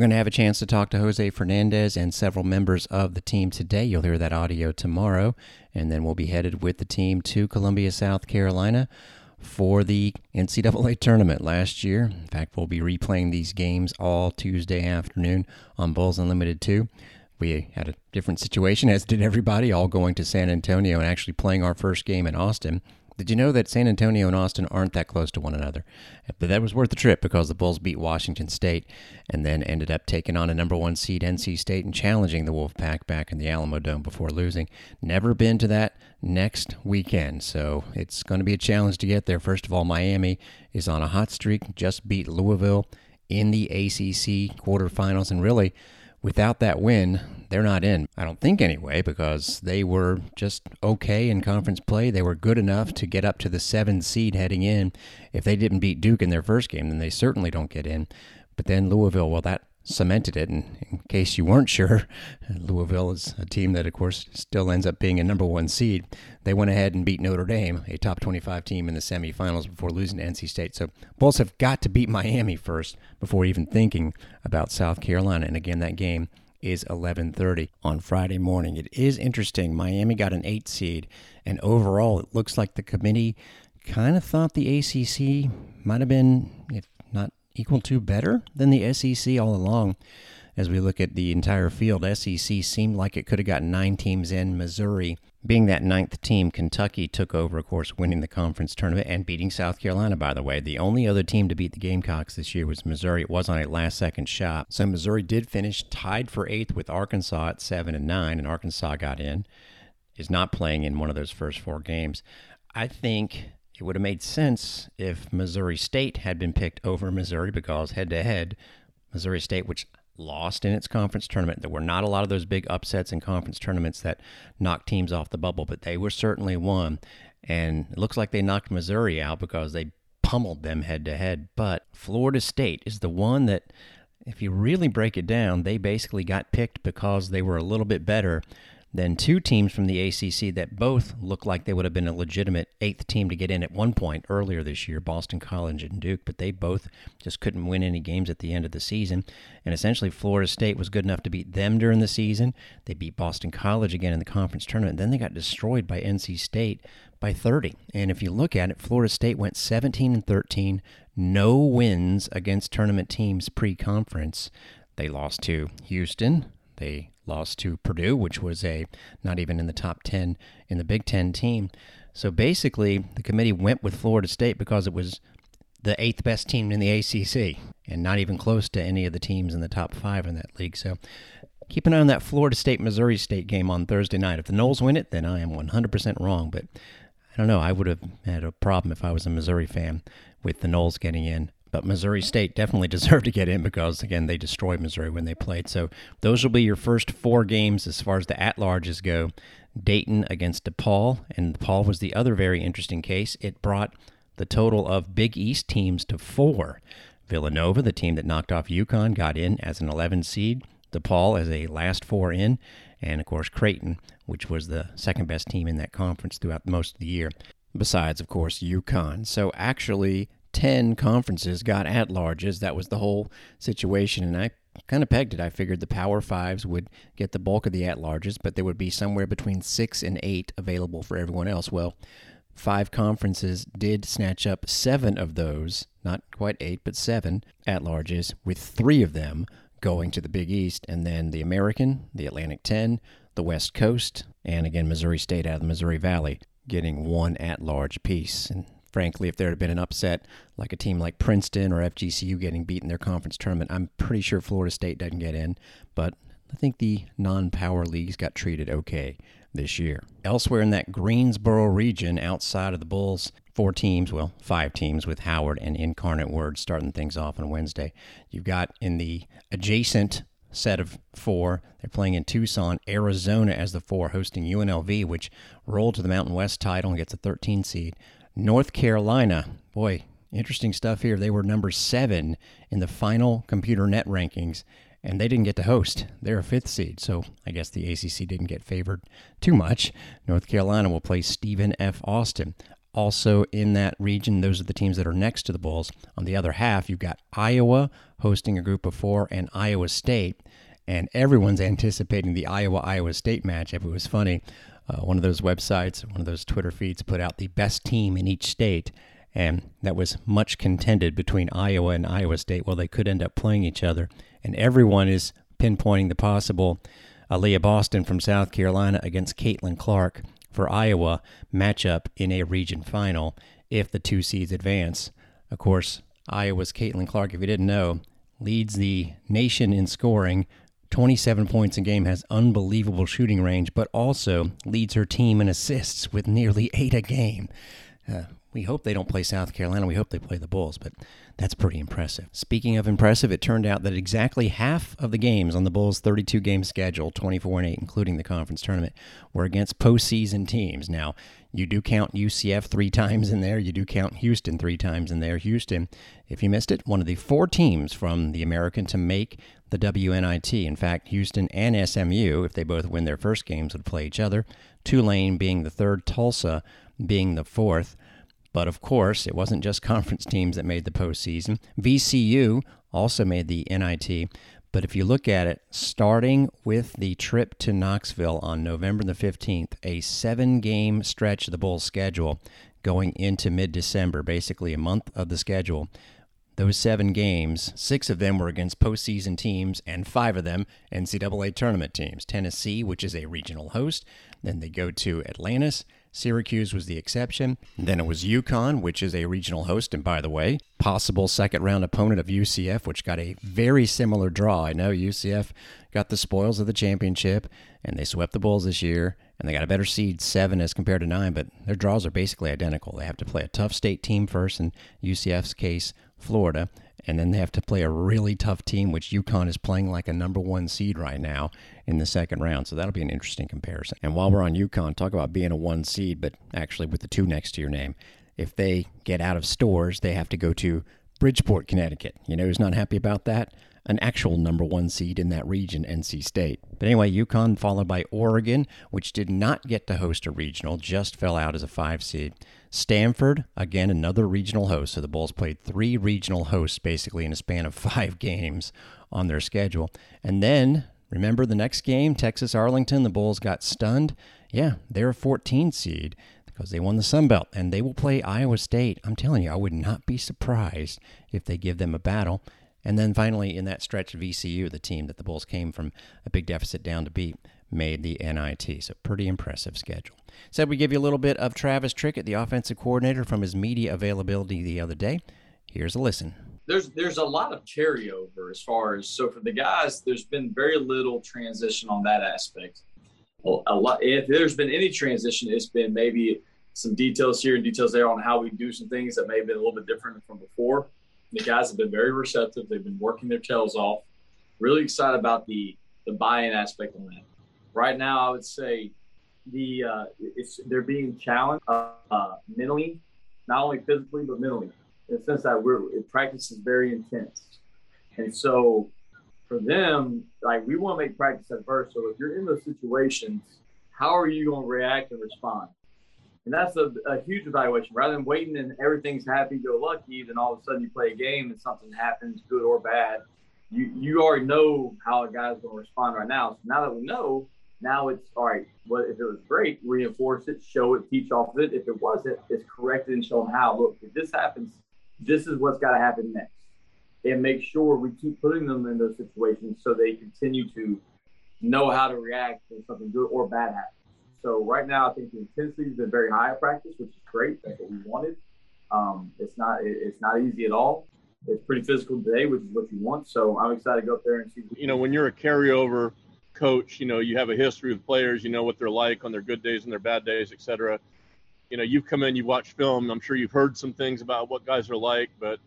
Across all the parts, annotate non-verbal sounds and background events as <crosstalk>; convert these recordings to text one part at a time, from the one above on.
We're going to have a chance to talk to Jose Fernandez and several members of the team today. You'll hear that audio tomorrow, and then we'll be headed with the team to Columbia, South Carolina for the NCAA tournament last year. In fact, we'll be replaying these games all Tuesday afternoon on Bulls Unlimited 2. We had a different situation, as did everybody, all going to San Antonio and actually playing our first game in Austin. Did you know that San Antonio and Austin aren't that close to one another? But that was worth the trip because the Bulls beat Washington State and then ended up taking on a number one seed NC State and challenging the Wolfpack back in the Alamo Dome before losing. Never been to that next weekend, so it's going to be a challenge to get there. First of all, Miami is on a hot streak, just beat Louisville in the ACC quarterfinals, and really without that win, they're not in. I don't think anyway, because they were just okay in conference play. They were good enough to get up to the seven seed heading in. If they didn't beat Duke in their first game, then they certainly don't get in. But then Louisville, well, that cemented it. And in case you weren't sure, Louisville is a team that, of course, still ends up being a number one seed. They went ahead and beat Notre Dame, a top 25 team in the semifinals before losing to NC State. So Bulls have got to beat Miami first before even thinking about South Carolina. And again, that game is 11:30 on Friday morning. It is interesting. Miami got an 8 seed and overall it looks like the committee kind of thought the ACC might have been equal to better than the SEC all along. As we look at the entire field, SEC seemed like it could have gotten nine teams in. Missouri, being that ninth team, Kentucky took over, of course, winning the conference tournament and beating South Carolina, by the way. The only other team to beat the Gamecocks this year was Missouri. It was on a last second shot. So Missouri did finish tied for eighth with Arkansas at seven and nine, and Arkansas got in, is not playing in one of those first four games. I think it would have made sense if Missouri State had been picked over Missouri because head to head, Missouri State, which lost in its conference tournament, there were not a lot of those big upsets in conference tournaments that knocked teams off the bubble, but they were certainly one. And it looks like they knocked Missouri out because they pummeled them head to head. But Florida State is the one that, if you really break it down, they basically got picked because they were a little bit better then two teams from the ACC that both look like they would have been a legitimate eighth team to get in at one point earlier this year, Boston College and Duke, but they both just couldn't win any games at the end of the season. And essentially, Florida State was good enough to beat them during the season. They beat Boston College again in the conference tournament. Then they got destroyed by NC State by 30. And if you look at it, Florida State went 17 and 13, no wins against tournament teams pre-conference. They lost to Houston. They lost to Purdue, which was a not even in the top 10 in the Big 10 team. So basically, the committee went with Florida State because it was the eighth best team in the ACC and not even close to any of the teams in the top five in that league. So keep an eye on that Florida State Missouri State game on Thursday night. If the Noles win it, then I am 100% wrong. But I don't know. I would have had a problem if I was a Missouri fan with the Noles getting in. But Missouri State definitely <laughs> deserved to get in because, again, they destroyed Missouri when they played. So those will be your first four games as far as the at larges go. Dayton against DePaul, and DePaul was the other very interesting case. It brought the total of Big East teams to four. Villanova, the team that knocked off UConn, got in as an 11 seed. DePaul as a last four in, and of course Creighton, which was the second best team in that conference throughout most of the year. Besides, of course, UConn. So actually, 10 conferences got at larges. That was the whole situation. And I kind of pegged it. I figured the Power Fives would get the bulk of the at larges, but there would be somewhere between six and eight available for everyone else. Well, five conferences did snatch up seven of those, not quite eight, but seven at larges, with three of them going to the Big East, and then the American, the Atlantic 10, the West Coast, and again, Missouri State out of the Missouri Valley getting one at large piece. And frankly, if there had been an upset like a team like Princeton or FGCU getting beat in their conference tournament, I'm pretty sure Florida State doesn't get in. But I think the non power leagues got treated okay this year. Elsewhere in that Greensboro region, outside of the Bulls, four teams, well, five teams with Howard and Incarnate Word starting things off on Wednesday. You've got in the adjacent set of four. They're playing in Tucson, Arizona as the four, hosting UNLV, which rolled to the Mountain West title and gets a 13 seed. North Carolina, boy, interesting stuff here. They were number seven in the final computer net rankings, and they didn't get to host. They're a fifth seed, so I guess the ACC didn't get favored too much. North Carolina will play Stephen F. Austin. also in that region. Those are the teams that are next to the Bulls. On the other half, you've got Iowa hosting a group of four and Iowa State. And everyone's <laughs> anticipating the Iowa Iowa State matchup. It was funny. Uh, one of those websites, one of those Twitter feeds put out the best team in each state. And that was much contended between Iowa and Iowa State. Well, they could end up playing each other. And everyone is pinpointing the possible Aliyah Boston from South Carolina against Caitlin Clark for Iowa matchup in a region final if the two seeds advance. Of course, Iowa's Caitlin Clark, if you didn't know, leads the nation in scoring. 27 points a game, has unbelievable shooting range, but also leads her team in assists with nearly eight a game. Uh, we hope they don't play South Carolina. We hope they play the Bulls, but that's pretty impressive. Speaking of impressive, it turned out that exactly half of the games on the Bulls' 32 game schedule, 24 and 8, including the conference tournament, were against postseason teams. Now, you do count UCF three <laughs> times in there. You do count Houston three times in there. Houston, if you missed it, one of the four teams from the American to make the WNIT. In fact, Houston and SMU, if they both win their first games, would play each other. Tulane being the third, Tulsa being the fourth. But of course, it wasn't just conference teams that made the postseason. VCU also made the NIT. But if you look at it, starting with the trip to Knoxville on November the 15th, a seven game stretch of the Bulls schedule going into mid December, basically a month of the schedule. Those seven games, six of them were against postseason teams, and five of them NCAA tournament teams. Tennessee, which is a regional host, then they go to Atlantis, Syracuse was the exception. Then it was UConn, which is a regional host, and by the way, possible second round opponent of UCF, which got a very similar draw. I know UCF got the spoils of the championship, and they swept the Bulls this year, and they got a better seed seven as compared to nine, but their draws are basically identical. They have to play a tough state team first, in UCF's case, Florida, and then they have to play a really tough team, which UConn is playing like a number one seed right now in the second round. So that'll be an interesting comparison. And while we're on UConn, talk about being a one seed, but actually with the two next to your name. If they get out of Storrs, they have to go to Bridgeport, Connecticut. You know who's not happy about that? An actual number one seed in that region, NC State. But anyway, UConn followed by Oregon, which did not get to host a regional, just fell out as a five seed. Stanford, again, another regional host. So the Bulls played three regional hosts basically in a span of <laughs> five games on their schedule. And then, remember the next game, Texas Arlington, the Bulls got stunned. Yeah, they're a 14 seed because they won the Sun Belt and they will play Iowa State. I'm telling you, I would not be surprised if they give them a battle. And then finally, in that stretch, VCU, the team that the Bulls came from a big deficit down to beat, made the NIT. So, pretty impressive schedule. Said we give you a little bit of Travis Trickett, the offensive coordinator, from his media availability the other day. Here's a listen. There's there's a lot of carryover as far as so for the guys, there's been very little transition on that aspect. Well, a lot. If there's been any transition, it's been maybe some details here and details there on how we do some things that may have been a little bit different from before. The guys have been very receptive. They've been working their tails off. Really excited about the the buy-in aspect on that. Right now, I would say the uh, it's they're being challenged uh, uh, mentally, not only physically but mentally, in the sense that we're practice is very intense, and so for them, like we want to make practice adverse. So if you're in those situations, how are you going to react and respond? And that's a, a, huge evaluation. Rather than waiting and everything's happy go lucky, then all of a sudden you play a game and something happens, good or bad. You you already know how a guy's going to respond right now. So now that we know, now it's all right. Well, if it was great, reinforce it, show it, teach off of it. If it wasn't, it's corrected and show them how. Look, if this happens, this is what's got to happen next, and make sure we keep putting them in those situations so they continue to know how to react when something good or bad happens. So right now, I think the intensity has been very high at practice, which is great. That's what we wanted. Um, it's not it's not easy at all. It's pretty physical today, which is what you want. So I'm excited to go up there and see. You know, when you're a carryover coach, you know, you have a history with players, you know what they're like on their good days and their bad days, etc. You know, you've come in, you've watched film. I'm sure you've heard some things about what guys are like, but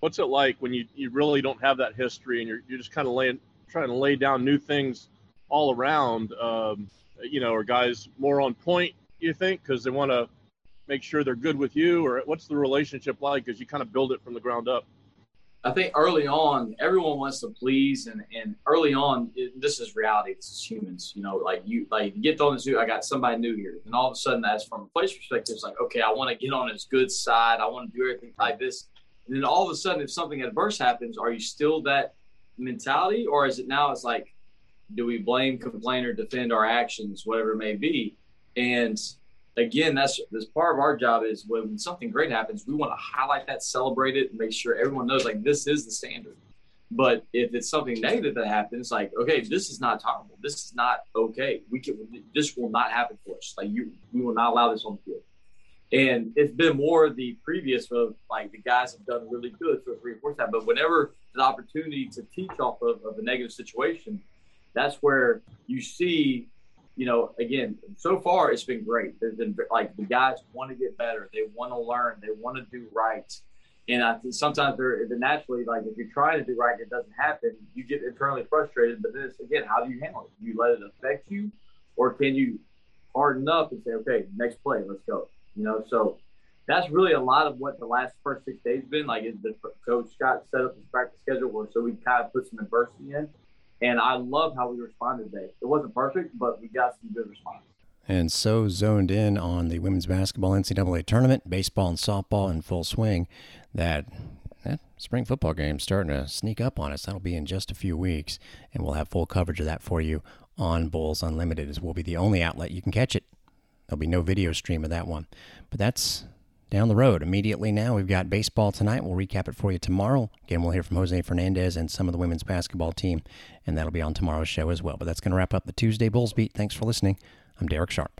what's it like when you, you really don't have that history and you're, you're just kind of laying, trying to lay down new things all around? Um, you know, are guys more on point, you think, because they want to make sure they're good with you, or what's the relationship like as you kind of build it from the ground up? I think early on, everyone wants to please, and, and early on, it, this is reality. This is humans, you know. Like you, like you get thrown into. I got somebody new here, and all of a sudden, that's from a player's perspective. It's like, okay, I want to get on his good side. I want to do everything like this. And then all of a sudden, if something adverse happens, are you still that mentality, or is it now? It's like, do we blame, complain, or defend our actions, whatever it may be? And again, that's that's part of our job is when something great happens, we want to highlight that, celebrate it, and make sure everyone knows like this is the standard. But if it's something negative that happens, like okay, this is not tolerable. This is not okay. We can this will not happen for us. Like you, we will not allow this on the field. And it's been more the previous of like the guys have done really good three or four. But whenever the opportunity to teach off of, of a negative situation, that's where you see you know, again, so far it's been great. There's been like the guys want to get better. They want to learn. They want to do right. And I think sometimes they're, naturally like if you're trying to do right and it doesn't happen, you get internally frustrated. But then it's, again, how do you handle it? Do you let it affect you, or can you harden up and say, okay, next play, let's go. You know, so that's really a lot of what the last first six days been like. Is the coach Scott set up his practice schedule where so we kind of put some adversity in and I love how we responded today. It wasn't perfect, but we got some good response. And so zoned in on the women's basketball NCAA tournament, baseball and softball in full swing, that that spring football game starting to sneak up on us. That'll be in just a few weeks, and we'll have full coverage of that for you on Bulls Unlimited, as we'll be the only outlet you can catch it. There'll be no video stream of that one. But that's down the road. Immediately now, we've got baseball tonight. We'll recap it for you tomorrow. Again, we'll hear from Jose Fernandez and some of the women's basketball team, and that'll be on tomorrow's show as well. But that's going to wrap up the Tuesday Bulls Beat. Thanks for listening. I'm Derek Sharp.